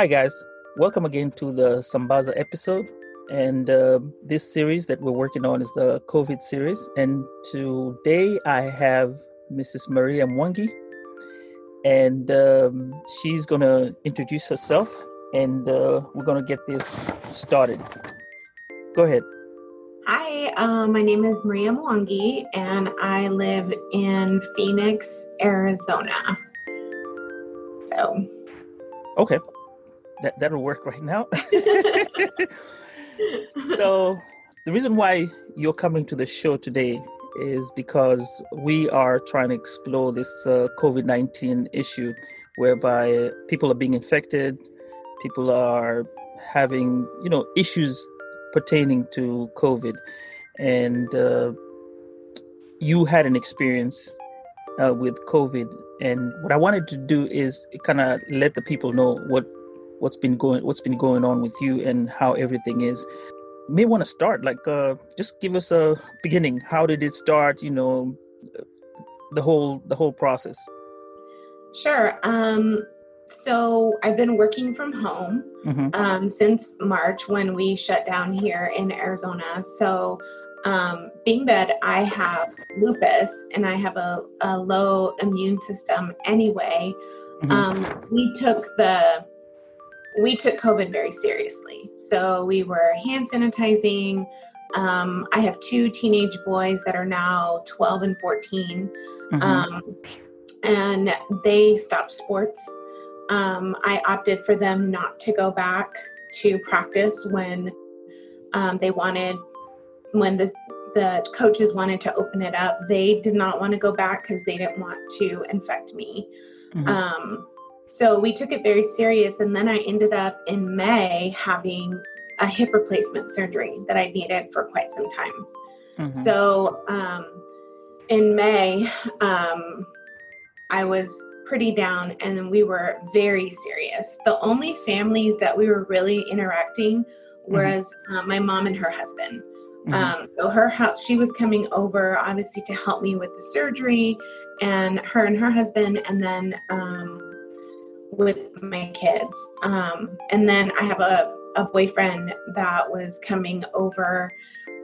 Hi, guys. Welcome again to the Sambaza episode. And uh, this series that we're working on is the COVID series. And today I have Mrs. Maria Mwangi, and um, she's going to introduce herself and uh, we're going to get this started. Go ahead. Hi, um, my name is Maria Mwangi, and I live in Phoenix, Arizona. So, Okay. That, that'll work right now. so, the reason why you're coming to the show today is because we are trying to explore this uh, COVID 19 issue whereby people are being infected, people are having, you know, issues pertaining to COVID. And uh, you had an experience uh, with COVID. And what I wanted to do is kind of let the people know what what's been going what's been going on with you and how everything is you may want to start like uh just give us a beginning how did it start you know the whole the whole process sure. Um, so, I've been working from home hmm um, since March when we shut down here in Arizona. So, um, being that I have lupus and I have a, a low immune system anyway, Mhm. um, we took the we took COVID very seriously. So we were hand sanitizing. Um, I have two teenage boys that are now 12 and 14, Mhm. um, and they stopped sports. Um, I opted for them not to go back to practice when um, they wanted, when the the coaches wanted to open it up. They did not want to go back because they didn't want to infect me. Mhm. Um, so we took it very serious, and then I ended up in May having a hip replacement surgery that I needed for quite some time. Mhm. So um, in May, um, I was pretty down, and we were very serious. The only families that we were really interacting was uh, my mom and her husband. Mhm. Um, so her house, she was coming over obviously to help me with the surgery, and her and her husband, and then um, with my kids. Um, and then I have a, a boyfriend that was coming over.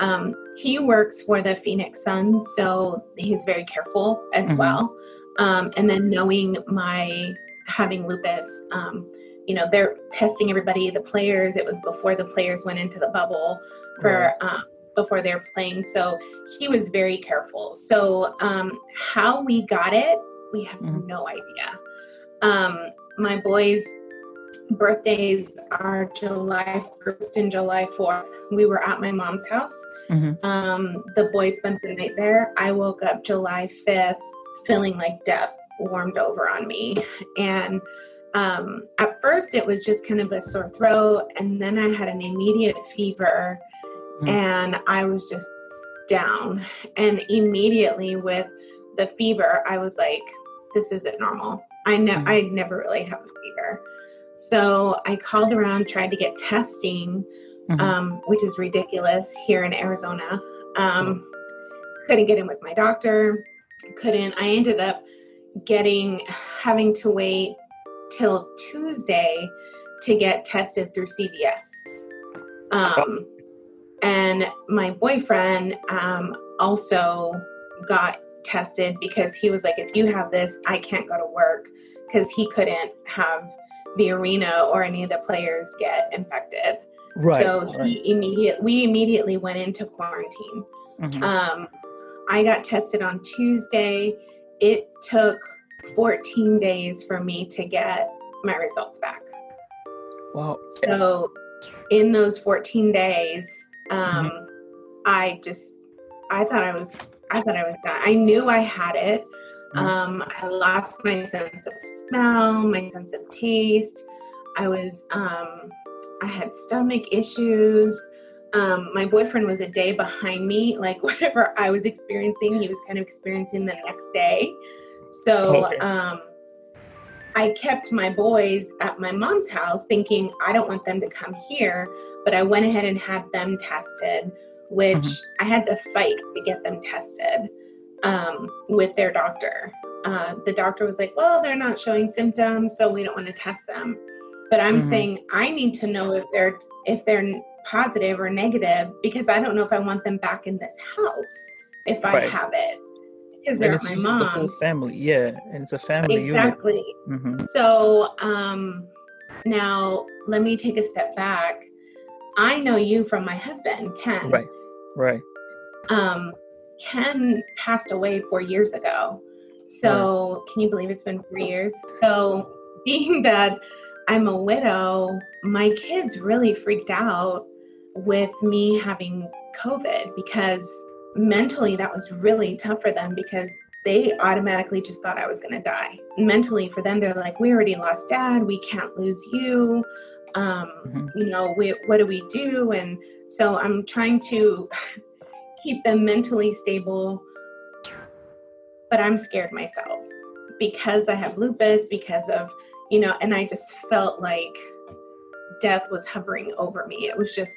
Um, he works for the Phoenix Suns, so he's very careful as Mhm. well. Um, and then knowing my having lupus, um, you know, they're testing everybody, the players. It was before the players went into the bubble for um, before they're playing. So he was very careful. So um, how we got it, we have Mhm. no idea. Um, my boys' birthdays are July 1st and July 4th. We were at my mom's house. Mhm. Um, the boys spent the night there. I woke up July 5th feeling like death warmed over on me. And um, at first, it was just kind of a sore throat. And then I had an immediate fever Mm. and I was just down. And immediately with the fever, I was like, this isn't normal. I know Mhm. I never really have a fever. So I called around, tried to get testing, Mhm. um, which is ridiculous here in Arizona. Um, couldn't get in with my doctor. Couldn't. I ended up getting having to wait till Tuesday to get tested through CVS. Um, and my boyfriend um, also got tested because he was like, if you have this, I can't go to work because he couldn't have the arena or any of the players get infected. right. so right. he immediate we immediately went into quarantine. Mhm. Um, I got tested on Tuesday. It took 14 days for me to get my results back. Wow. So in those 14 days, um, mm-hmm. I just, I thought I was, I thought I was done. I knew I had it. Mm-hmm. Um, I lost my sense of smell, my sense of taste. I was, um, I had stomach issues. Um, my boyfriend was a day behind me. Like whatever I was experiencing, he was kind of experiencing the next day. So okay. um, I kept my boys at my mom's house, thinking I don't want them to come here. But I went ahead and had them tested, which mm-hmm. I had to fight to get them tested um, with their doctor. Uh, the doctor was like, "Well, they're not showing symptoms, so we don't want to test them." But I'm mm-hmm. saying I need to know if they're if they're positive or negative because I don't know if I want them back in this house if I right. have it because they're my mom. The whole family, yeah, and it's a family exactly. Mm-hmm. So um, now let me take a step back. I know you from my husband, Ken. Right, right. Um, Ken passed away four years ago. So can you believe it's been four years? So being that I'm a widow, my kids really freaked out with me having COVID because mentally that was really tough for them because they automatically just thought I was going to die. Mentally, for them, they're like, "We already lost dad. We can't lose you. Um, mm-hmm. You know, we, what do we do?" And so I'm trying to keep them mentally stable, but I'm scared myself because I have lupus, because of you know, and I just felt like death was hovering over me. It was just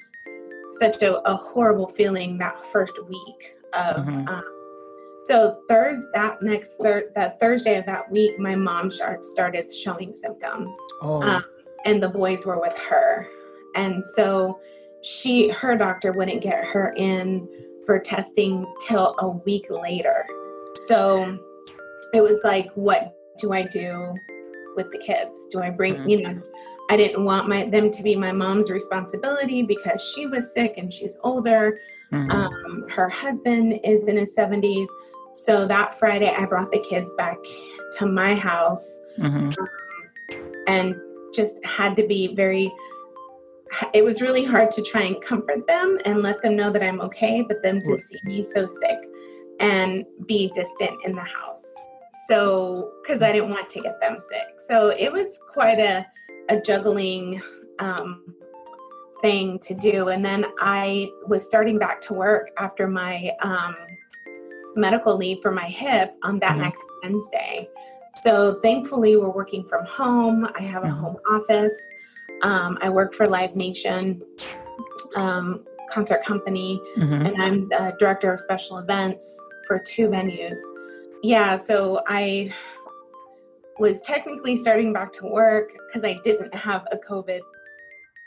such a, a horrible feeling that first week of mm-hmm. um, so Thursday that next thir- that Thursday of that week, my mom start, started showing symptoms, oh. um, and the boys were with her, and so she her doctor wouldn't get her in for testing till a week later. So it was like, what do I do with the kids? Do I bring mm-hmm. you know? I didn't want my them to be my mom's responsibility because she was sick and she's older. Mm-hmm. Um, her husband is in his 70s. So that Friday, I brought the kids back to my house mm-hmm. um, and just had to be very, it was really hard to try and comfort them and let them know that I'm okay, but them to see me so sick and be distant in the house. So, because I didn't want to get them sick. So it was quite a, a juggling um, thing to do. And then I was starting back to work after my um, medical leave for my hip on that mm-hmm. next Wednesday. So thankfully, we're working from home. I have a mm-hmm. home office. Um, I work for Live Nation um, Concert Company, mm-hmm. and I'm the director of special events for two venues. Yeah, so I was technically starting back to work because I didn't have a COVID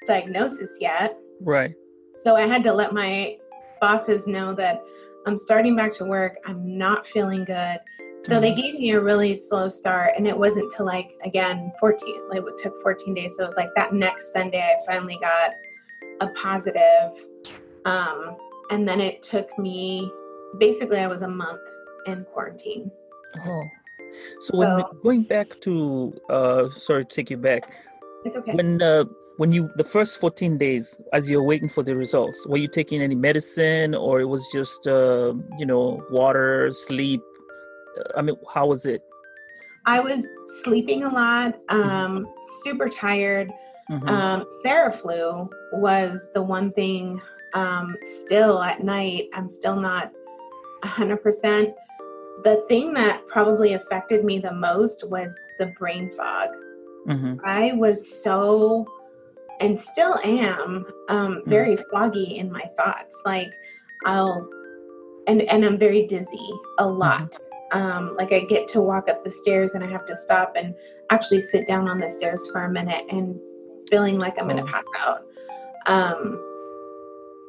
diagnosis yet. Right. So I had to let my bosses know that I'm starting back to work. I'm not feeling good. So they gave me a really slow start, and it wasn't till like again 14. Like it took 14 days. So it was like that next Sunday I finally got a positive. Um, and then it took me basically I was a month in quarantine. Oh, so when going back to uh, sorry to take you back. It's okay. When uh, when you the first 14 days as you're waiting for the results were you taking any medicine or it was just uh, you know water sleep i mean how was it i was sleeping a lot mm-hmm. um, super tired mm-hmm. um, theraflu was the one thing um, still at night i'm still not 100% the thing that probably affected me the most was the brain fog mm-hmm. i was so and still am um, hmm. very mm. foggy in my thoughts. Like I'll, and and I'm very dizzy a mm-hmm. lot. Um, like I get to walk up the stairs and I have to stop and actually sit down on the stairs for a minute and feeling like I'm oh. going to pass out. Um,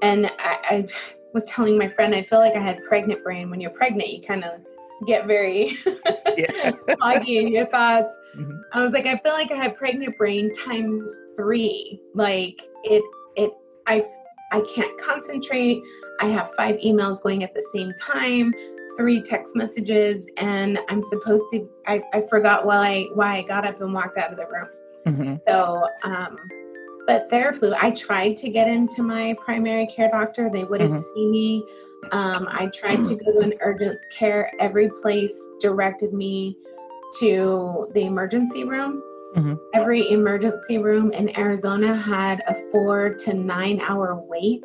and I, I was telling my friend I feel like I had pregnant brain. When you're pregnant, you kind of get very foggy in your thoughts. Mm-hmm. I was like, I feel like I have pregnant brain times three. Like it, it, I, I can't concentrate. I have five emails going at the same time, three text messages, and I'm supposed to. I, I forgot why I why I got up and walked out of the room. Mm-hmm. So, um, but Theraflu, I tried to get into my primary care doctor. They wouldn't mm-hmm. see me. Um, I tried to go to an urgent care. Every place directed me to the emergency room. Mm-hmm. Every emergency room in Arizona had a four to nine hour wait.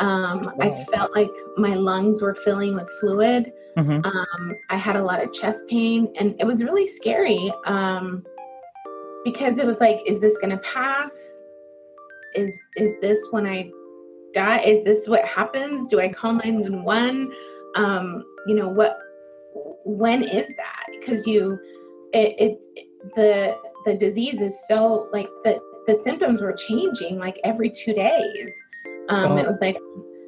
Um, wow. I felt like my lungs were filling with fluid. Mm-hmm. Um, I had a lot of chest pain, and it was really scary um, because it was like, is this going to pass? Is is this when I die? Is this what happens? Do I call nine one one? Um, you know what? When is that? Because you, it, it the the disease is so like the the symptoms were changing like every two days. Um, oh. It was like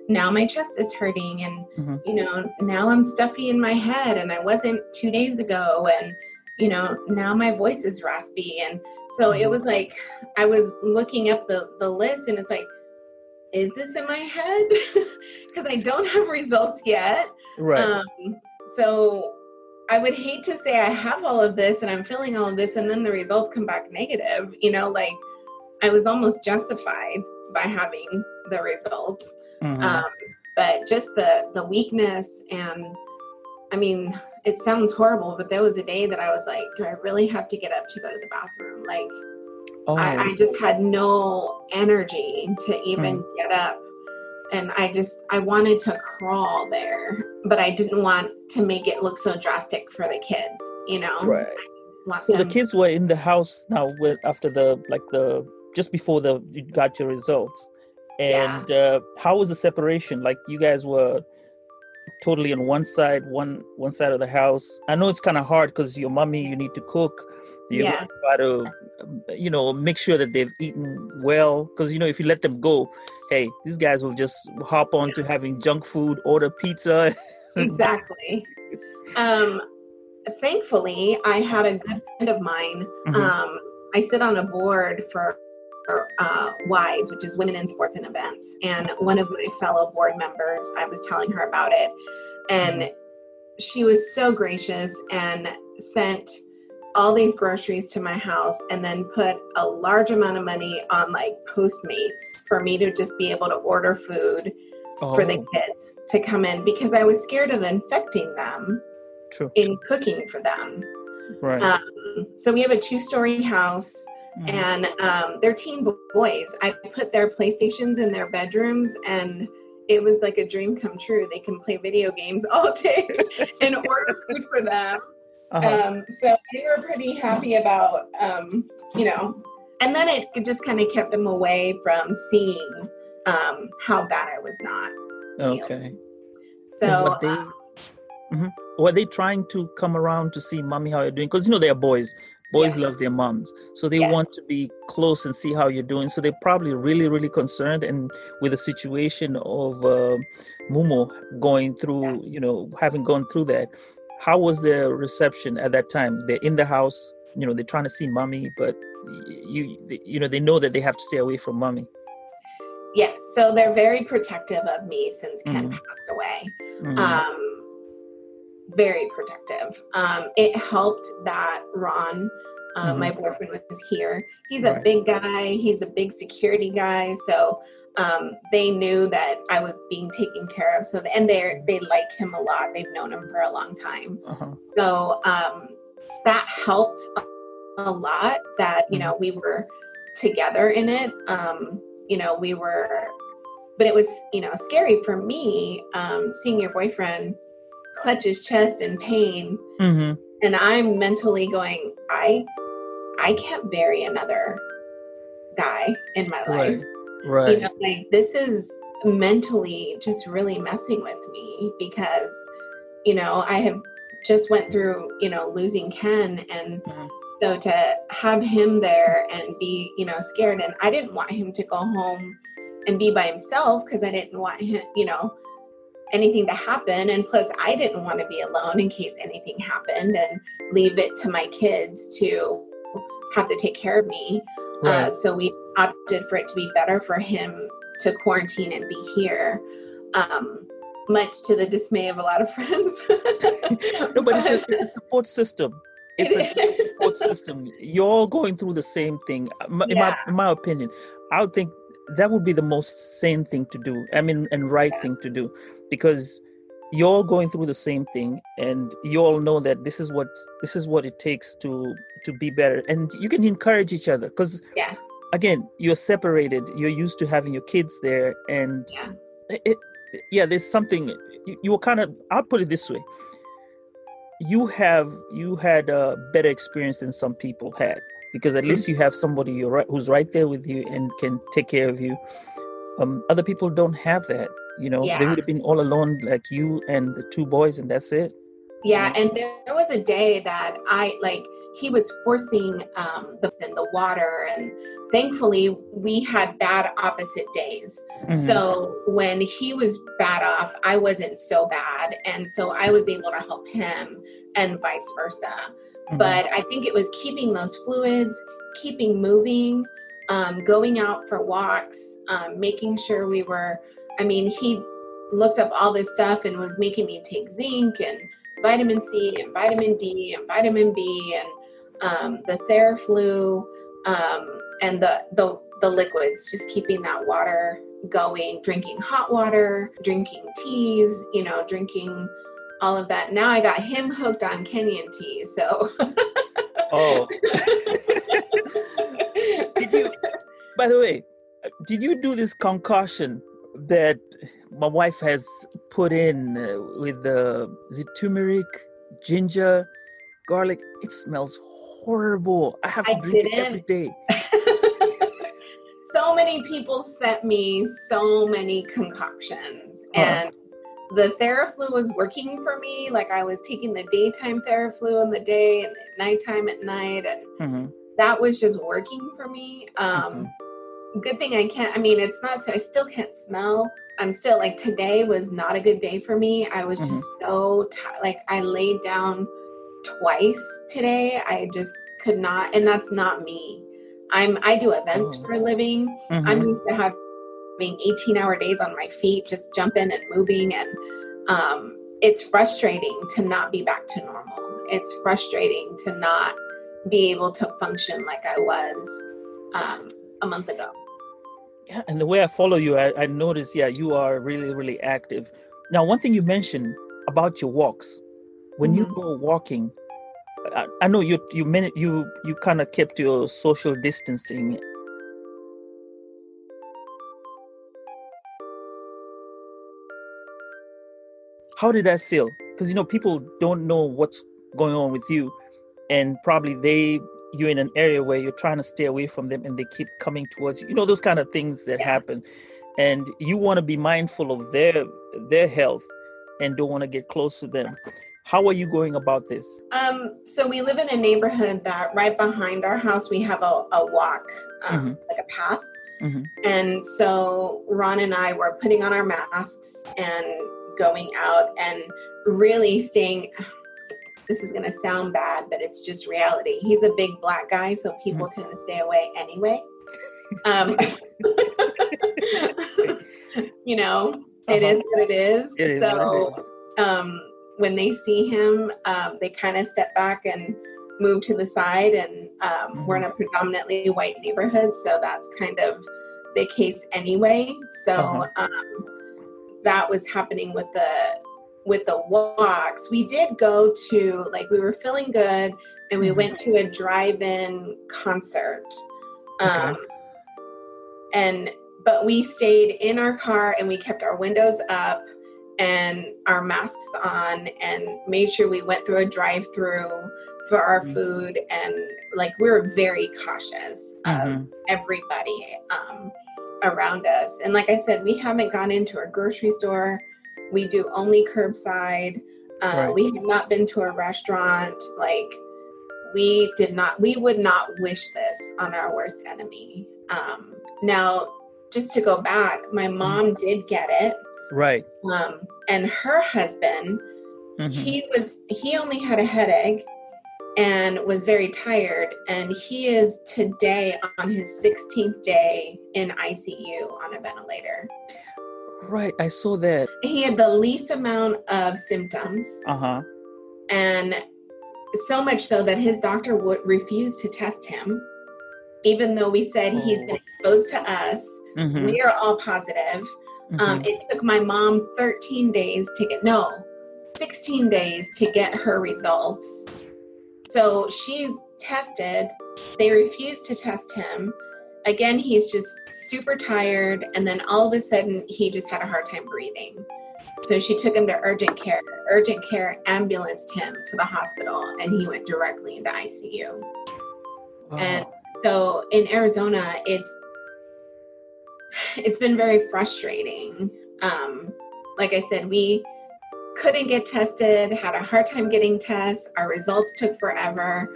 now my chest is hurting, and mm-hmm. you know now I'm stuffy in my head, and I wasn't two days ago, and you know now my voice is raspy, and so it mm-hmm. was like I was looking up the the list, and it's like, is this in my head? Because I don't have results yet. Right. Um, so I would hate to say I have all of this and I'm feeling all of this and then the results come back negative. You know, like I was almost justified by having the results. Mm-hmm. Um, but just the the weakness and I mean, it sounds horrible, but there was a day that I was like, do I really have to get up to go to the bathroom? Like oh. I, I, just had no energy to even mm. get up and I just I wanted to crawl there, but I didn't want to make it look so drastic for the kids, you know. Right. So them- the kids were in the house now with after the like the just before the you got your results. And yeah. uh, how was the separation? Like you guys were totally on one side, one one side of the house. I know it's kind of hard because your mommy, you need to cook. You yeah. try to, you know, make sure that they've eaten well. Because you know, if you let them go, hey, these guys will just hop on to having junk food, order pizza. exactly. Um, thankfully, I had a good friend of mine. Mm-hmm. Um, I sit on a board for uh, WISE, which is Women in Sports and Events. And one of my fellow board members, I was telling her about it. And she was so gracious and sent all these groceries to my house and then put a large amount of money on like Postmates for me to just be able to order food oh. for the oh. kids to come in because I was scared of infecting them True. in cooking for them. Right. Um, so we have a two story house. And um, they're teen boys. I put their PlayStations in their bedrooms and it was like a dream come true. They can play video games all day and order food for them. Uh-huh. Um, so they were pretty happy about, um, you know, and then it just kind of kept them away from seeing um, how bad I was not. Okay. So, they, um, mm-hmm. were they trying to come around to see mommy how you're doing? Because you know they're boys. Boys yeah. love their moms, so they yeah. want to be close and see how you're doing. So they're probably really, really concerned. And with the situation of uh, Mumo going through, yeah. you know, having gone through that, how was the reception at that time? They're in the house, you know, they're trying to see mommy, but you you know they know that they have to stay away from mommy. Yes, so they're very protective of me since Ken mm-hmm. passed away. Mm-hmm. Um, very protective. Um, it helped that Ron, uh, mm-hmm. my boyfriend, was here. He's a right. big guy. He's a big security guy. So um, they knew that I was being taken care of. So and they they like him a lot. They've known him for a long time. Uh-huh. So um, that helped a lot. That you know mm-hmm. we were together in it. Um, you know we were, but it was you know scary for me um, seeing your boyfriend clutch his chest in pain, mm-hmm. and I'm mentally going, I I can't bury another guy in my life. Right. Right. You know, like this is mentally just really messing with me because, you know, I have just went through, you know, losing Ken and mm-hmm. so to have him there and be, you know, scared and I didn't want him to go home and be by himself because I didn't want him, you know, anything to happen and plus I didn't want to be alone in case anything happened and leave it to my kids to have to take care of me. Uh, right. Uh, so we opted for it to be better for him to quarantine and be here. Um, much to the dismay of a lot of friends. no, but it's a, it's a support system. it's a support system. You're all going through the same thing. In, Yeah. my, in my opinion, I would think that would be the most sane thing to do. I mean, and right thing to do, because you're all going through the same thing, and you all know that this is what this is what it takes to to be better, and you can encourage each other. Because Yeah. again, you're separated. You're used to having your kids there, and Yeah. it, yeah, there's something you, you were kind of. I'll put it this way you have you had a better experience than some people had because at least you have somebody you're right who's right there with you and can take care of you um other people don't have that you know they would have been all alone like you and the two boys and that's it Yeah, and there, was a day that I like he was forcing um the in the water and thankfully we had bad opposite days. Mhm. So when he was bad off, I wasn't so bad and so I was able to help him and vice versa. Mhm. But I think it was keeping those fluids, keeping moving, um, going out for walks, um, making sure we were. I mean, he looked up all this stuff and was making me take zinc and vitamin C and vitamin D and vitamin B and um, the Theraflu um, and the the the liquids. Just keeping that water going, drinking hot water, drinking teas. You know, drinking all of that. Now I got him hooked on Kenyan tea. So. oh did you by the way did you do this concoction that my wife has put in uh, with the is it turmeric ginger garlic it smells horrible i have to I drink it every didn't. day so many people sent me so many concoctions Uh-huh. and the Theraflu was working for me. Like I was taking the daytime Theraflu in the day and nighttime at night, and Mhm. that was just working for me. Um, Good thing I can't. I mean, it's not. I still can't smell. I'm still like today was not a good day for me. I was just so ti like I laid down twice today. I just could not, and that's not me. I'm I do events Oh. for a living. Mhm. I'm used to having 18 hour days on my feet, just jumping and moving. And um, it's frustrating to not be back to normal. It's frustrating to not be able to function like I was um, a month ago. Yeah, and the way I follow you, I, I notice, yeah, you are really, really active. Now, one thing you mentioned about your walks, when you Mhm. go walking, I, I know you you meant you you kind of kept your social distancing. How did that feel? Because you know people don't know what's going on with you, and probably they you're in an area where you're trying to stay away from them and they keep coming towards you you know those kind of things that happen and you want to be mindful of their their health and don't want to get close to them how are you going about this Um, so we live in a neighborhood that right behind our house we have a, a walk, um, like a path. Mhm. And so Ron and I were putting on our masks and going out and really staying. This is going to sound bad, but it's just reality. He's a big black guy, so people tend to stay away anyway. Um, you know, it Uh-huh. is what it is. it is so it is. um, when they see him, um, they kind of step back and move to the side. And um, we're in a predominantly white neighborhood, so that's kind of the case anyway. So Uh-huh. That was happening with the with the walks. We did go to like we were feeling good, and we Mhm. went to a drive-in concert. Okay. Um, and but we stayed in our car and we kept our windows up and our masks on and made sure we went through a drive-through for our Mhm. food and like we were very cautious of Mhm. everybody um, around us. And like i said we haven't gone into a grocery store. We do only curbside. Uh, Right. we have not been to a restaurant. Like we did not we would not wish this on our worst enemy. Um, now just to go back my mom did get it. Right. Um, and her husband Mhm. he was he only had a headache and was very tired and he is today on his 16th day in icu on a ventilator right i saw that he had the least amount of symptoms uh-huh and so much so that his doctor would refuse to test him, even though we said oh. he's been exposed to us. Mm-hmm. We are all positive. Um, mm-hmm. Um, it took my mom 13 days to get, no, 16 days to get her results. So she's tested. They refused to test him. Again, he's just super tired. And then all of a sudden, he just had a hard time breathing. So she took him to urgent care. Urgent care ambulanced him to the hospital, and he went directly into ICU. Wow. And so in Arizona, it's it's been very frustrating. Um, like I said, we couldn't get tested, had a hard time getting tests. Our results took forever.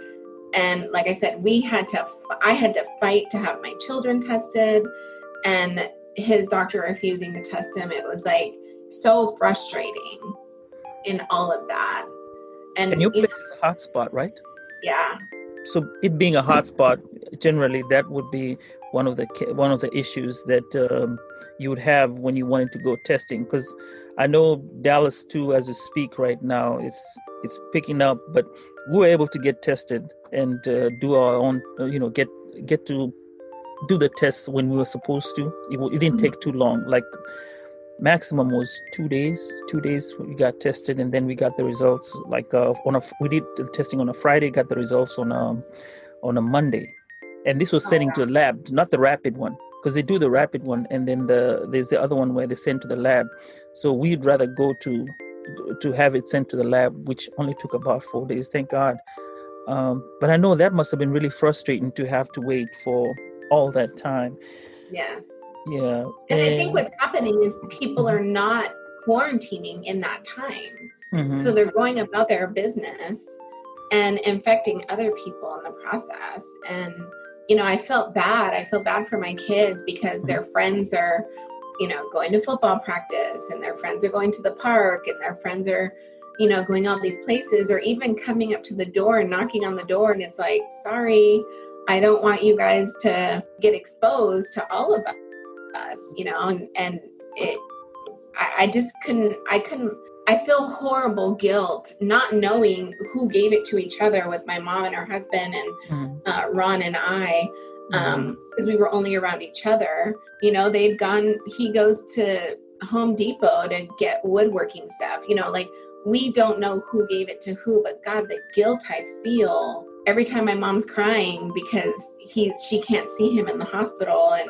And like I said, we had to, I had to fight to have my children tested. And his doctor refusing to test him, it was like so frustrating in all of that. And, and your place is a hotspot, right? Yeah. So it being a hotspot, generally that would be one of the one of the issues that um, you would have when you wanted to go testing because I know Dallas too as we speak right now it's it's picking up but we were able to get tested and uh, do our own uh, you know get get to do the tests when we were supposed to. It, it didn't take too long like maximum was two days two days we got tested and then we got the results like uh, on a we did the testing on a friday got the results on a um, on a monday and this was oh, sending to the lab not the rapid one because they do the rapid one and then the there's the other one where they send to the lab. So we'd rather go to to have it sent to the lab which only took about four days thank god. Um, but i know that must have been really frustrating to have to wait for all that time. Yes. Yeah and, and i think what's happening is people are not quarantining in that time. Mm-hmm. so they're going about their business and infecting other people in the process and you know, I felt bad. I feel bad for my kids because their mm-hmm. friends are, you know, going to football practice and their friends are going to the park and their friends are, you know, going all these places or even coming up to the door and knocking on the door. And it's like, sorry, I don't want you guys to get exposed to all of us, you know, and, and it, I, I just couldn't, I couldn't I feel horrible guilt not knowing who gave it to each other with my mom and her husband and mm-hmm. uh, Ron and I um because mm-hmm. we were only around each other you know they'd gone he goes to home depot to get woodworking stuff you know like we don't know who gave it to who but god the guilt i feel every time my mom's crying because he she can't see him in the hospital and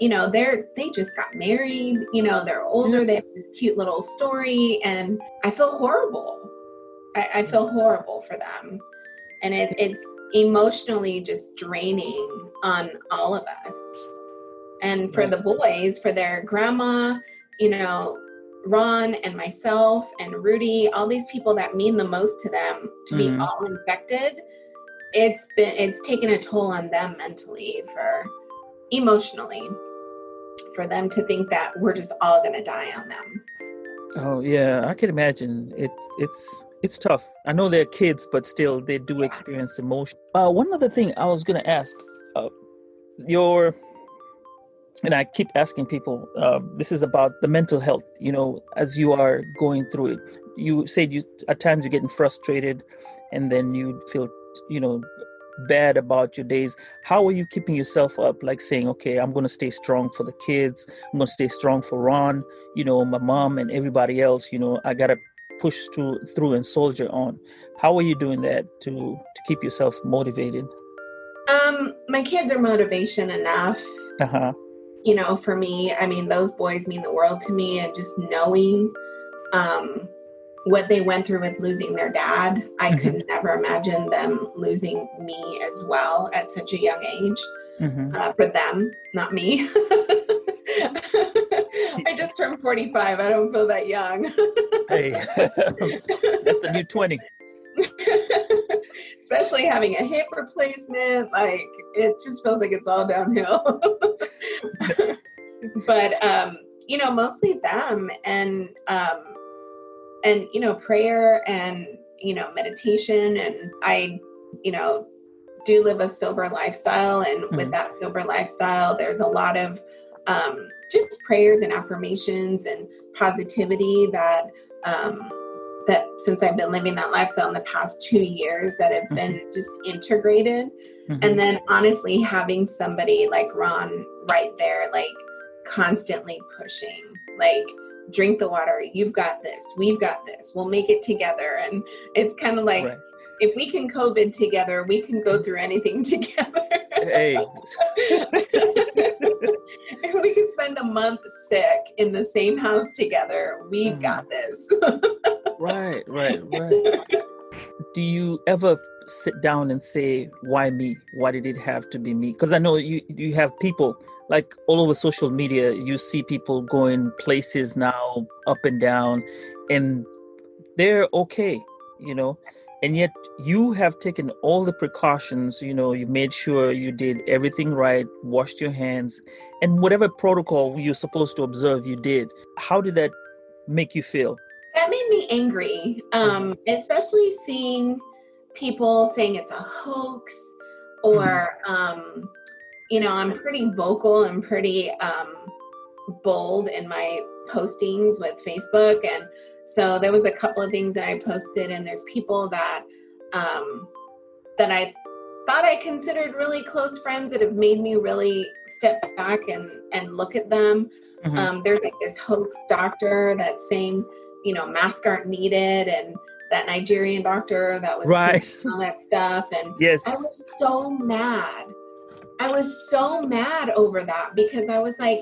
you know they're they just got married you know they're older they have this cute little story and i feel horrible. I, I feel horrible for them. And it, it's emotionally just draining on all of us. And for the boys for their grandma you know ron and myself and rudy all these people that mean the most to them to mm-hmm. be all infected it's been it's taken a toll on them mentally for emotionally for them to think that we're just all going to die on them. Oh yeah, I can imagine. It's it's it's tough. I know they're kids, but still they do yeah. experience emotion. Uh, one other thing I was going to ask, uh, your and I keep asking people. Uh, this is about the mental health. You know, as you are going through it, you said you at times you're getting frustrated, and then you feel you know bad about your days how are you keeping yourself up? Like saying okay i'm going to stay strong for the kids. I'm going to stay strong for ron you know my mom and everybody else you know i gotta push through through and soldier on. How are you doing that to to keep yourself motivated? Um my kids are motivation enough uh-huh. you know for me. I mean those boys mean the world to me and just knowing um what they went through with losing their dad. I mm-hmm. could never imagine them losing me as well at such a young age. Mm-hmm. Uh, for them, not me. I just turned 45. I don't feel that young. hey, that's the new 20. Especially having a hip replacement, like it just feels like it's all downhill. but um, you know, mostly them and um and you know prayer and you know meditation and i you know do live a sober lifestyle and mm-hmm. with that sober lifestyle there's a lot of um, just prayers and affirmations and positivity that um, that since I've been living that lifestyle in the past two years that have been mm-hmm. just integrated. Mm-hmm. And then honestly, having somebody like Ron right there, like constantly pushing, like, drink the water, you've got this, we've got this, we'll make it together. And it's kind of like, right. if we can COVID together, we can go through anything together. Hey. if we can spend a month sick in the same house together, we've mm-hmm. got this. right, right, right. Do you ever sit down and say, why me? Why did it have to be me? Because I know you you have people like all over social media, you see people going places now up and down and they're okay, you know and yet you have taken all the precautions you know you made sure you did everything right washed your hands and whatever protocol you're supposed to observe you did how did that make you feel that made me angry um, mm-hmm. especially seeing people saying it's a hoax or mm-hmm. um, you know i'm pretty vocal and pretty um, bold in my postings with facebook and so there was a couple of things that I posted, and there's people that um, that I thought I considered really close friends that have made me really step back and and look at them. Mm-hmm. Um, there's like this hoax doctor that's saying, you know, masks aren't needed, and that Nigerian doctor that was right all that stuff. And yes, I was so mad. I was so mad over that because I was like,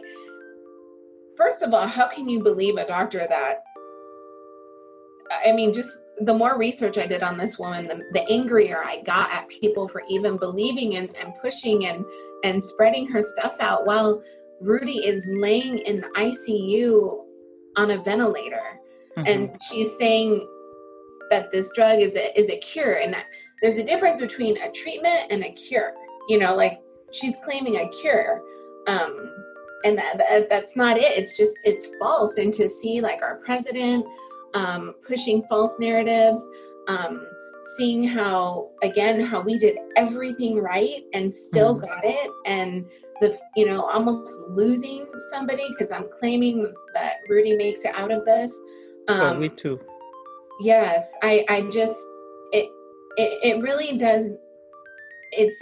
first of all, how can you believe a doctor that I mean, just the more research I did on this woman, the, the angrier I got at people for even believing and, and pushing and and spreading her stuff out while Rudy is laying in the ICU on a ventilator. Mm-hmm. And she's saying that this drug is a, is a cure. And there's a difference between a treatment and a cure. You know, like she's claiming a cure. Um, and that, that, that's not it. It's just, it's false. And to see like our president, um, pushing false narratives, um, seeing how, again, how we did everything right and still mm-hmm. got it. And the, you know, almost losing somebody because I'm claiming that Rudy makes it out of this. Um, oh, me too. Yes, I, I just, it, it, it really does. It's,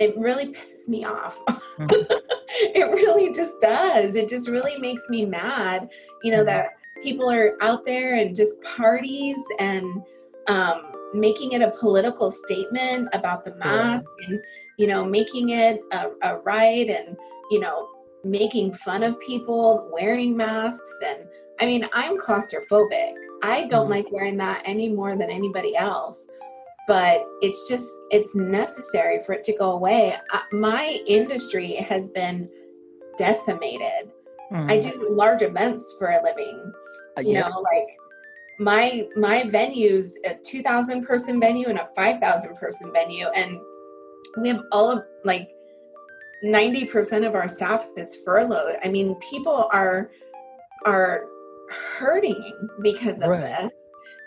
it really pisses me off. Mm-hmm. it really just does. It just really makes me mad, you know, mm-hmm. that people are out there and just parties and um, making it a political statement about the mask yeah. and you know making it a, a right and you know making fun of people wearing masks and i mean i'm claustrophobic i don't mm like wearing that any more than anybody else but it's just it's necessary for it to go away. Uh, my industry has been decimated. Mm i do large events for a living uh, you know, like my my venues a 2000 person venue and a 5000 person venue and we have all of like 90% of our staff is furloughed. I mean people are are hurting because of right. this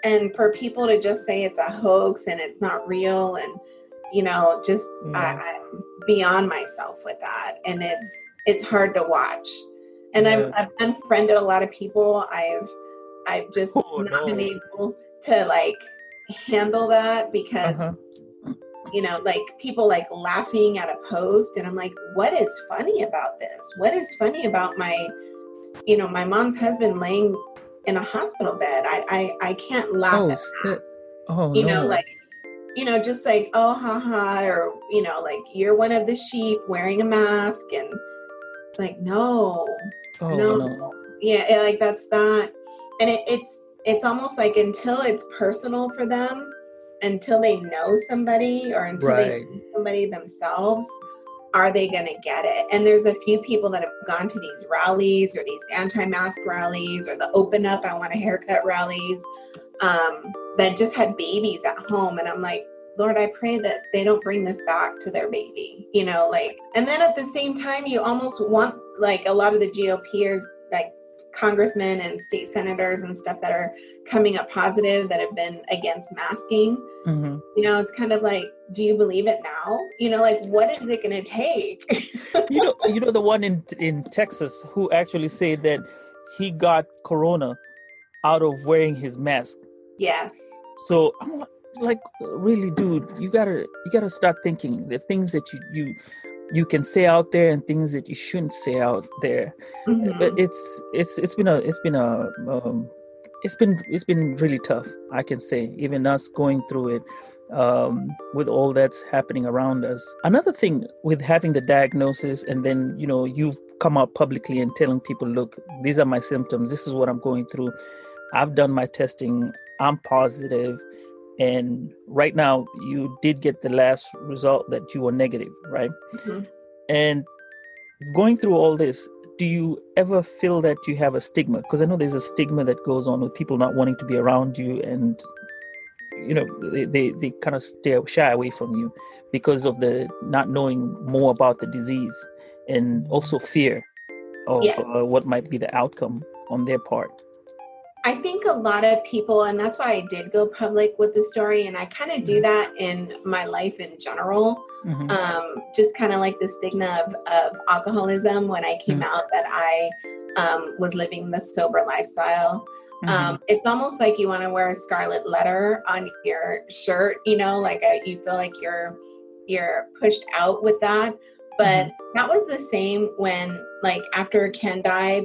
and for people to just say it's a hoax and it's not real and you know just yeah. I, i'm beyond myself with that and it's it's hard to watch and yeah. I've, I've unfriended a lot of people. I've I've just oh, not no. been able to like handle that because uh-huh. you know like people like laughing at a post and I'm like what is funny about this? What is funny about my you know my mom's husband laying in a hospital bed? I I, I can't laugh oh, at that. Oh, you no. know like you know, just like, oh, haha, or, you know, like you're one of the sheep wearing a mask and it's like no oh, no. no yeah like that's not and it, it's it's almost like until it's personal for them until they know somebody or until right. they know somebody themselves are they going to get it and there's a few people that have gone to these rallies or these anti-mask rallies or the open up i want a haircut rallies um, that just had babies at home and i'm like Lord, I pray that they don't bring this back to their baby, you know, like, and then at the same time, you almost want, like, a lot of the GOPers, like congressmen and state senators and stuff that are coming up positive that have been against masking. Mm-hmm. You know, it's kind of like, do you believe it now? You know, like, what is it going to take? you know, you know, the one in in Texas who actually said that he got corona out of wearing his mask Yes. So I'm like, really, dude, you gotta you gotta start thinking the things that you you you can say out there and things that you shouldn't say out there. Mhm. But it's it's it's been a it's been a um, it's been it's been really tough. I can say even us going through it um, with all that's happening around us. Another thing with having the diagnosis and then you know you come out publicly and telling people, look, these are my symptoms. This is what I'm going through. I've done my testing. I'm positive. And right now, you did get the last result that you were negative, right? Mhm. And going through all this, do you ever feel that you have a stigma? Because I know there's a stigma that goes on with people not wanting to be around you and you know they, they, kind of stay shy away from you because of the not knowing more about the disease and also fear of uh, what might be the outcome on their part. I think a lot of people, and that's why I did go public with the story, and I kind of do that in my life in general. Mhm. Um, just kind of like the stigma of, of alcoholism when I came Mhm. out that I um, was living the sober lifestyle. Mhm. Um, it's almost like you want to wear a scarlet letter on your shirt, you know, like uh you feel like you're you're pushed out with that. But that was the same when, like, after Ken died,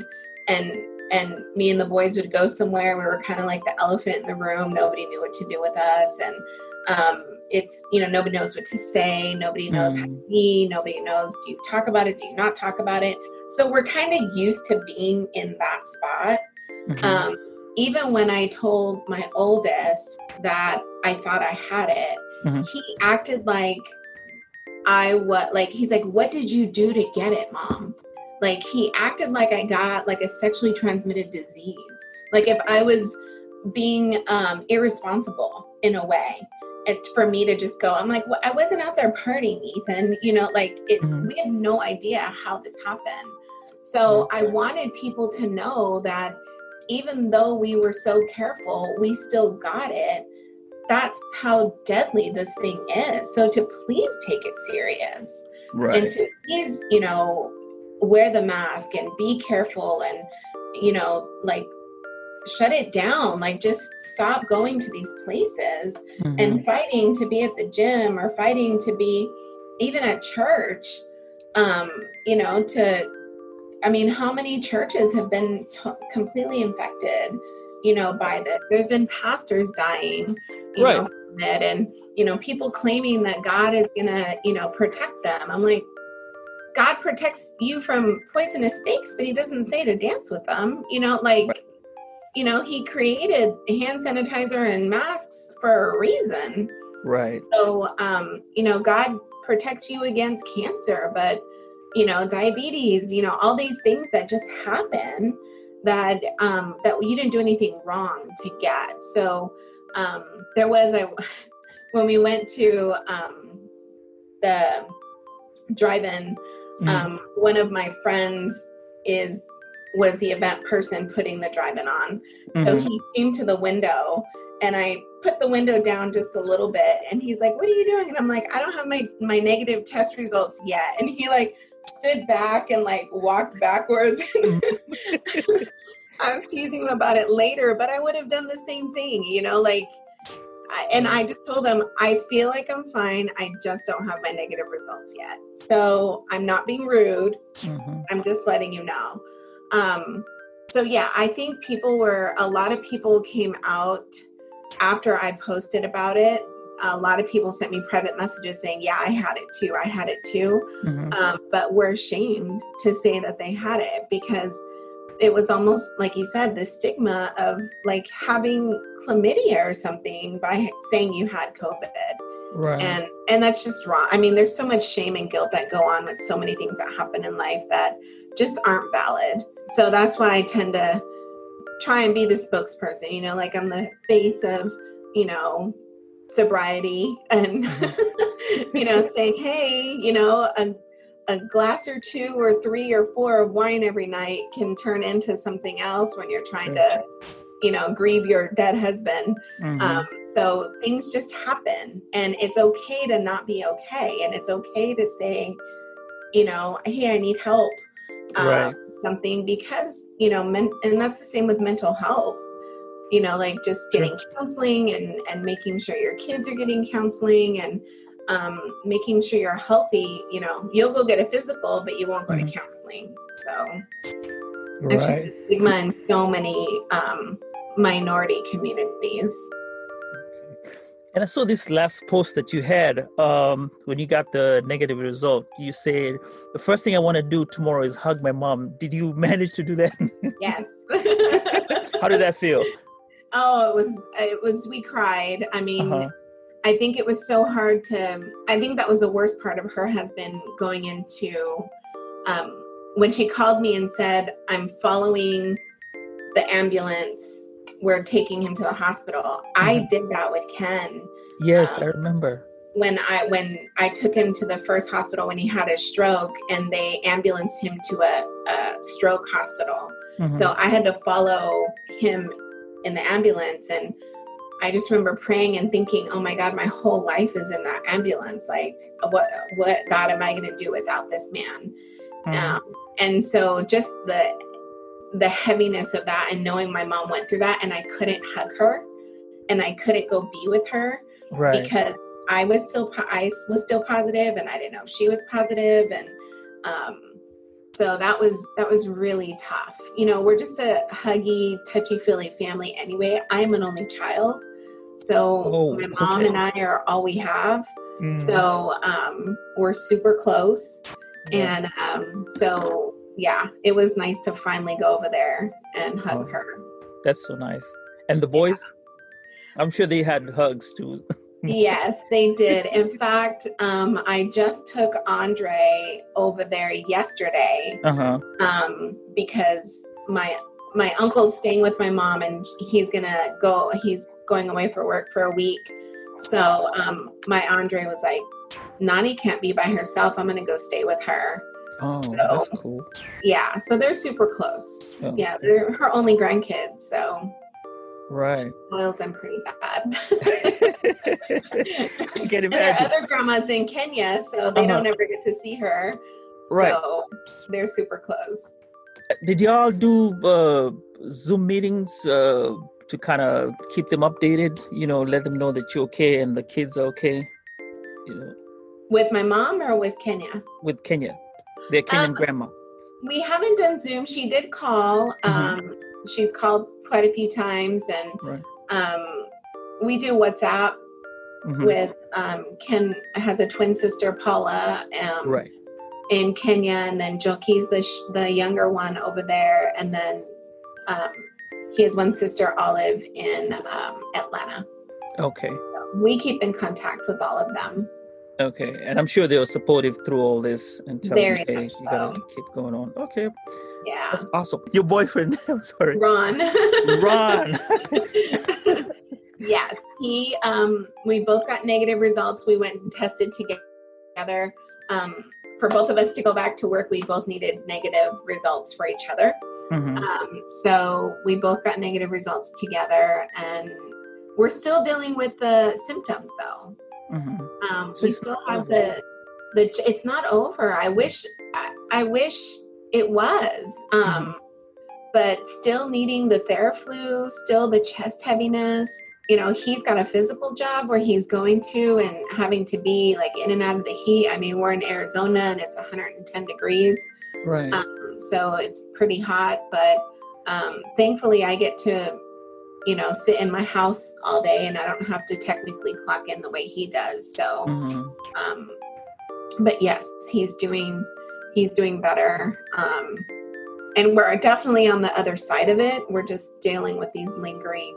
and and me and the boys would go somewhere. We were kind of like the elephant in the room. Nobody knew what to do with us, and um, it's you know nobody knows what to say. Nobody knows how to Mm. be. Nobody knows do you talk about it? Do you not talk about it? So we're kind of used to being in that spot. Mhm. Um, even when I told my oldest that I thought I had it, Mhm. he acted like I what like he's like, "What did you do to get it, mom?" Like he acted like I got like a sexually transmitted disease. Like if I was being um, irresponsible in a way. It, for me to just go, I'm like, well, I wasn't out there partying, Ethan. You know, like it, Mhm. we have no idea how this happened. So I wanted people to know that even though we were so careful, we still got it. That's how deadly this thing is. So to please take it serious right. and to please, you know, wear the mask and be careful and, you know, like shut it down. Like just stop going to these places Mhm. and fighting to be at the gym or fighting to be even at church um you know to i mean how many churches have been t- completely infected you know by this there's been pastors dying you Right. know from it and you know people claiming that god is gonna you know protect them i'm like god protects you from poisonous snakes but he doesn't say to dance with them you know like Right. you know he created hand sanitizer and masks for a reason right. so, um, you know, God protects you against cancer, but, you know, diabetes, you know, all these things that just happen that um, that you didn't do anything wrong to get. So, um, there was a when we went to um, the drive-in. Mhm. Um, one of my friends is was the event person putting the drive-in on. So Mhm. he came to the window and I put the window down just a little bit and he's like, What are you doing? And I'm like, I don't have my, my negative test results yet. And he like stood back and like walked backwards. I was teasing him about it later, but I would have done the same thing, you know, like I, and I just told him, I feel like I'm fine. I just don't have my negative results yet. So I'm not being rude. Mhm. I'm just letting you know. Um, so yeah, I think people were a lot of people came out after I posted about it. A lot of people sent me private messages saying, "Yeah, I had it too. I had it too," Mhm. um, but were ashamed to say that they had it because it was almost like you said the stigma of like having chlamydia or something by saying you had COVID Right. and and that's just wrong i mean there's so much shame and guilt that go on with so many things that happen in life that just aren't valid so that's why i tend to try and be the spokesperson you know like i'm the face of you know sobriety and you know saying hey you know a, a glass or two or three or four of wine every night can turn into something else when you're trying to you know grieve your dead husband Mhm. um, so things just happen, and it's okay to not be okay, and it's okay to say, you know, hey, I need help, um, Right. something because you know, men- and that's the same with mental health. You know, like just getting counseling and and making sure your kids are getting counseling and um, making sure you're healthy. You know, you'll go get a physical, but you won't go Mhm. to counseling. So it's just a stigma in so many um, minority communities. And I saw this last post that you had um, when you got the negative result. You said the first thing I want to do tomorrow is hug my mom. Did you manage to do that? Yes. How did that feel? Oh, it was it was we cried. I mean, Uh-huh. I think it was so hard to I think that was the worst part of her husband going into um when she called me and said, I'm following the ambulance, we're taking him to the hospital. I Mhm. did that with Ken Yes, Um, I remember. when I when I took him to the first hospital when he had a stroke and they ambulanced him to a, a stroke hospital. Mhm. So I had to follow him in the ambulance and I just remember praying and thinking, "Oh my God, my whole life is in that ambulance. Like, what, what God am I going to do without this man?" Mhm. Um, and so, just the the heaviness of that, and knowing my mom went through that, and I couldn't hug her, and I couldn't go be with her right. because I was still I was still positive, and I didn't know she was positive, and um, so that was that was really tough. You know, we're just a huggy, touchy feely family anyway. I'm an only child, so Oh, my mom okay. and I are all we have. Mm. So um, we're super close, Yeah. and um, so yeah, it was nice to finally go over there and hug Oh. her. that's so nice. And the boys, I'm sure they had hugs too. yes, they did. In fact, um, I just took Andre over there yesterday Uh huh. um, because my my uncle's staying with my mom, and he's gonna go. He's going away for work for a week. So um, my Andre was like, "Nani can't be by herself. I'm gonna go stay with her." Oh, So- that's cool. Yeah, so they're super close. Oh. Yeah, they're her only grandkids, so Right. spoils them pretty bad. I can And imagine. other grandma's in Kenya, so they Uh-huh. don't ever get to see her. Right. So they're super close. Did y'all do uh, Zoom meetings uh, to kind of keep them updated? You know, let them know that you're okay and the kids are okay. You know, With my mom or with Kenya? with Kenya, their Kenyan Um, grandma. We haven't done Zoom. She did call. Mhm. Um, she's called quite a few times, and Right. um, we do WhatsApp Mhm. with um, Ken has a twin sister, Paula. Um, Right. in Kenya, and then Joki's the sh- the younger one over there, and then um, he has one sister, Olive, in um, Atlanta. Okay. We keep in contact with all of them. Okay. And I'm sure they were supportive through all this and telling you, hey, you gotta keep going on. Okay. Yeah, That's awesome. Your boyfriend, I'm sorry. Ron. Ron. yes, he. Um, we both got negative results. We went and tested together. Um, for both of us to go back to work, we both needed negative results for each other. Mhm. Um, so we both got negative results together, and we're still dealing with the symptoms, though. Mhm. Um, we still have the the. It's not over. I wish. I, I wish it was. Um, Mm-hmm. But still needing the Theraflu, still the chest heaviness. You know, he's got a physical job where he's going to and having to be like in and out of the heat. I mean, we're in Arizona and it's 110 degrees. Right. Um, so it's pretty hot, but um, thankfully I get to, you know, sit in my house all day and I don't have to technically clock in the way he does. So, Mhm. um, but yes, he's doing, he's doing better. Um, and we're definitely on the other side of it. We're just dealing with these lingering.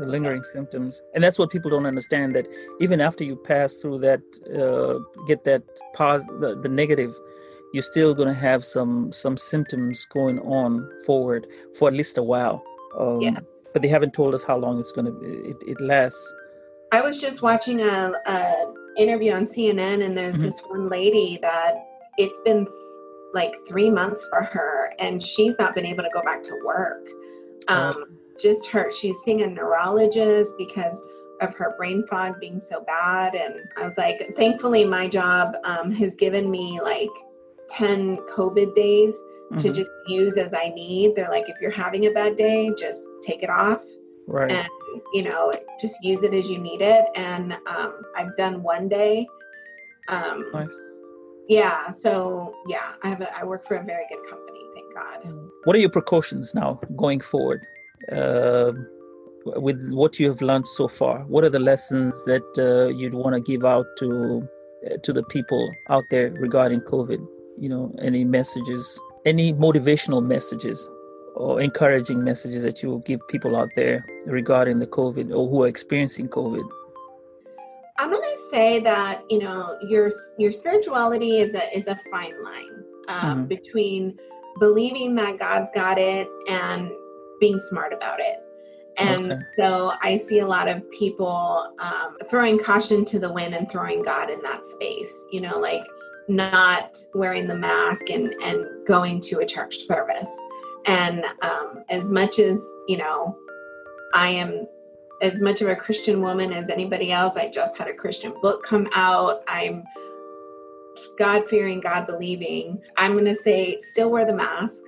the lingering symptoms and that's what people don't understand that even after you pass through that uh, get that pos the, the negative you're still going to have some some symptoms going on forward for at least a while um, Yeah. But they haven't told us how long it's going to it, it lasts I was just watching a, a interview on CNN, and there's Mhm. this one lady that it's been like three months for her, and she's not been able to go back to work. Um, Just her, she's seeing a neurologist because of her brain fog being so bad. And I was like, thankfully, my job um, has given me like 10 COVID days to Mhm. just use as I need. They're like, if you're having a bad day, just take it off. Right. And you know, just use it as you need it. And um, I've done one day. Um, nice. Yeah. So yeah, I have a, I work for a very good company. Thank God. What are your precautions now going forward? Uh, with what you have learned so far, what are the lessons that uh, you'd want to give out to uh, to the people out there regarding COVID? You know, any messages, any motivational messages or encouraging messages that you will give people out there regarding the COVID or who are experiencing COVID? I'm gonna say that you know your your spirituality is a is a fine line um, mm-hmm. between believing that God's got it and being smart about it. And okay. so I see a lot of people um, throwing caution to the wind and throwing God in that space. You know, like not wearing the mask and and going to a church service. And um, as much as you know, I am as much of a Christian woman as anybody else. I just had a Christian book come out. I'm God fearing, God believing. I'm going to say still wear the mask,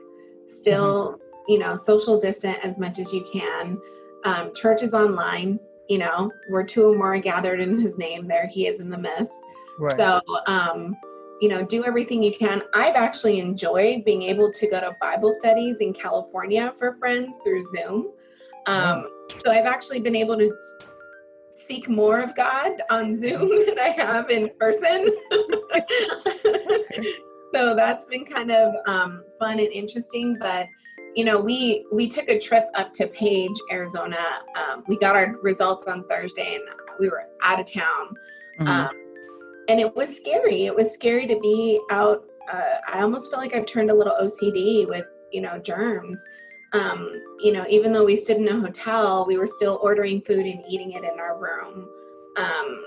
still, mm-hmm. you know, social distant as much as you can. Um, church is online, you know, where two or more are gathered in his name, there he is in the midst. Right. So, um, you know, do everything you can. I've actually enjoyed being able to go to Bible studies in California for friends through Zoom. Um, so I've actually been able to seek more of God on Zoom than I have in person. so that's been kind of um, fun and interesting. But you know, we we took a trip up to Page, Arizona. Um, we got our results on Thursday, and we were out of town. Mm-hmm. Um, and it was scary. It was scary to be out. Uh, I almost feel like I've turned a little OCD with you know germs um, you know, even though we stood in a hotel, we were still ordering food and eating it in our room. Um,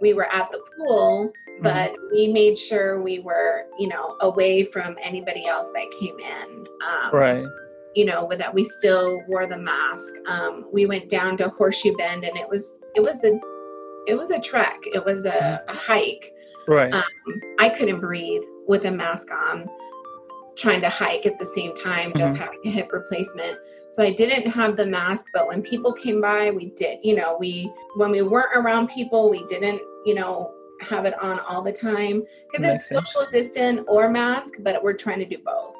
we were at the pool, mm-hmm. but mm-hmm. we made sure we were, you know, away from anybody else that came in. Um, right. You know, with that we still wore the mask. Um, we went down to Horseshoe Bend, and it was it was a it was a trek. It was a, mm-hmm. a hike. Right. Um, I couldn't breathe with a mask on trying to hike at the same time, just mm-hmm. having a hip replacement. So I didn't have the mask, but when people came by, we did, you know, we, when we weren't around people, we didn't, you know, have it on all the time because it's social distant or mask, but we're trying to do both.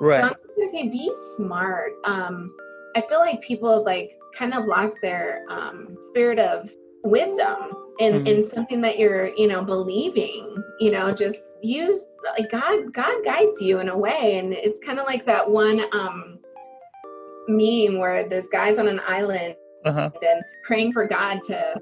Right. So I'm gonna say be smart. Um, I feel like people have like kind of lost their um, spirit of wisdom and mm-hmm. in something that you're you know believing you know just use like god god guides you in a way. And it's kind of like that one um meme where this guy's on an island uh-huh. and praying for god to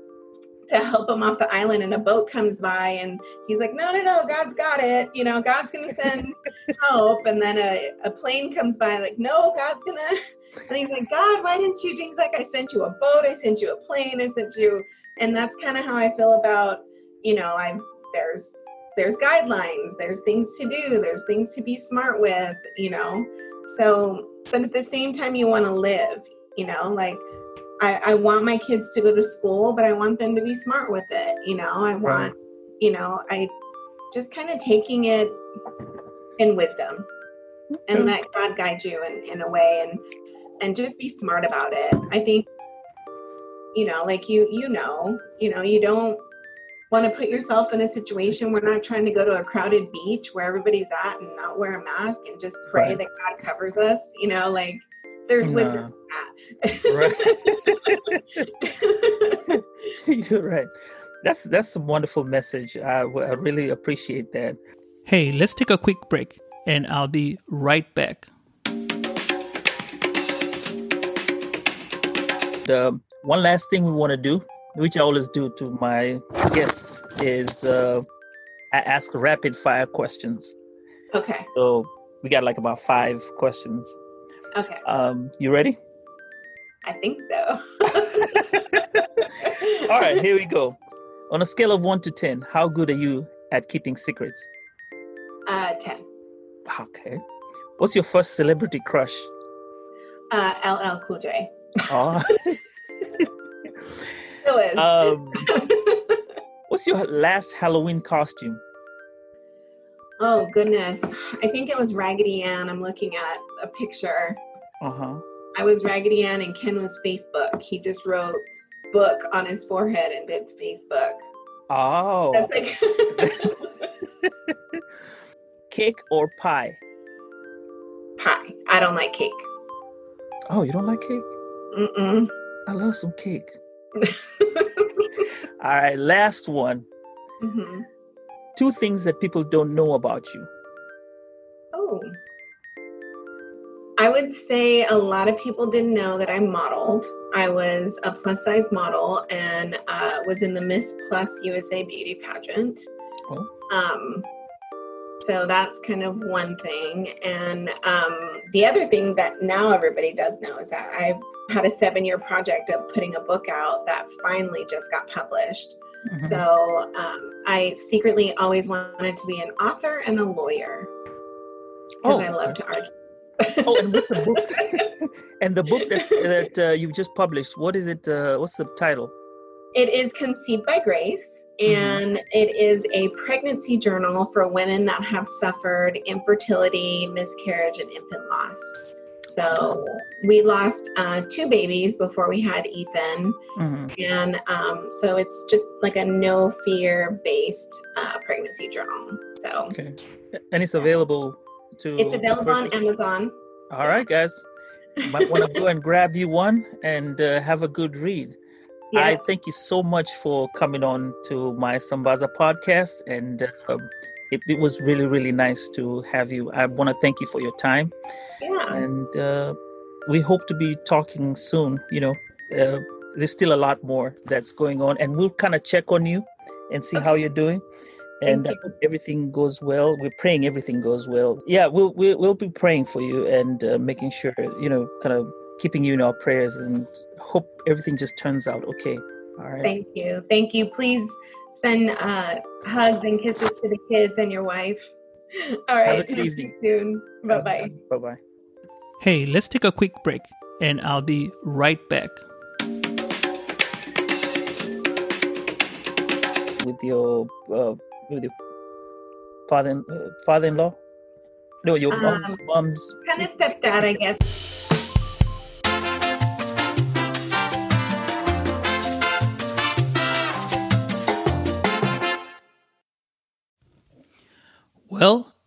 to help him off the island and a boat comes by and he's like no no no god's got it. You know god's gonna send help. And then a, a plane comes by like no god's gonna and he's like god why didn't you? He's like i sent you a boat. I sent you a plane. I sent you and that's kind of how i feel about you know i'm there's there's guidelines there's things to do there's things to be smart with you know? So but at the same time you want to live you know? Like I, I want my kids to go to school but i want them to be smart with it you know? I want right. you know i just kind of taking it in wisdom. And let god guide you in, in a way and and just be smart about it. I think you know like you you know you know you don't want to put yourself in a situation we're not trying to go to a crowded beach where everybody's at and not wear a mask and just pray right. that god covers us you know like there's no. wisdom right. you're right that's that's a wonderful message I, I really appreciate that hey let's take a quick break and i'll be right back the one last thing we want to do, which I always do to my guests, is uh, I ask rapid fire questions. Okay. So we got like about five questions. Okay. Um, you ready? I think so. All right, here we go. On a scale of one to ten, how good are you at keeping secrets? Uh, ten. Okay. What's your first celebrity crush? Uh, LL Cool J. Oh. Still is. Um, what's your last Halloween costume? Oh goodness, I think it was Raggedy Ann. I'm looking at a picture. Uh huh. I was Raggedy Ann and Ken was Facebook. He just wrote book on his forehead and did Facebook. Oh. That's like cake or pie? pie. I don't like cake. Oh, you don't like cake? Mm-mm. I love some cake. All right, last one. hmm Two things that people don't know about you. Oh. I would say a lot of people didn't know that I modeled. I was a plus size model and uh, was in the Miss Plus USA beauty pageant. Oh. Um, so that's kind of one thing. And um, the other thing that now everybody does know is that I had a seven year project of putting a book out that finally just got published. Mhm. So um, I secretly always wanted to be an author and a lawyer because Oh, I love to argue. Oh, and what's the book? and the book that that uh, you just published. What is it? Uh, what's the title? It is conceived by grace, Mhm. and it is a pregnancy journal for women that have suffered infertility, miscarriage, and infant loss. So we lost uh, two babies before we had Ethan, Mhm. and um, so it's just like a no fear based uh, pregnancy journal. So Okay, and it's available to. it's available on? Amazon. All right, guys. Might want to go and grab you one and uh, have a good read. I thank you so much for coming on to my Sambaza podcast, and um, it, it was really, really nice to have you. I want to thank you for your time, Yeah. and uh, we hope to be talking soon. You know, uh, there's still a lot more that's going on, and we'll kind of check on you and see how you're doing. And I you. hope everything goes well. We're praying everything goes well. Yeah, we'll we'll, we'll be praying for you and uh, making sure you know, kind of keeping you in our prayers, and hope everything just turns out okay. All right. Thank you. Thank you. Please send uh, hugs and kisses to the kids and your wife. All right. Have a good talk to evening. you Soon. Bye bye. Bye bye. Hey, let's take a quick break and I'll be right back. With your uh, with your father uh, father-in-law. No, your mom, Um, mom's. Kind of stepdad, I guess.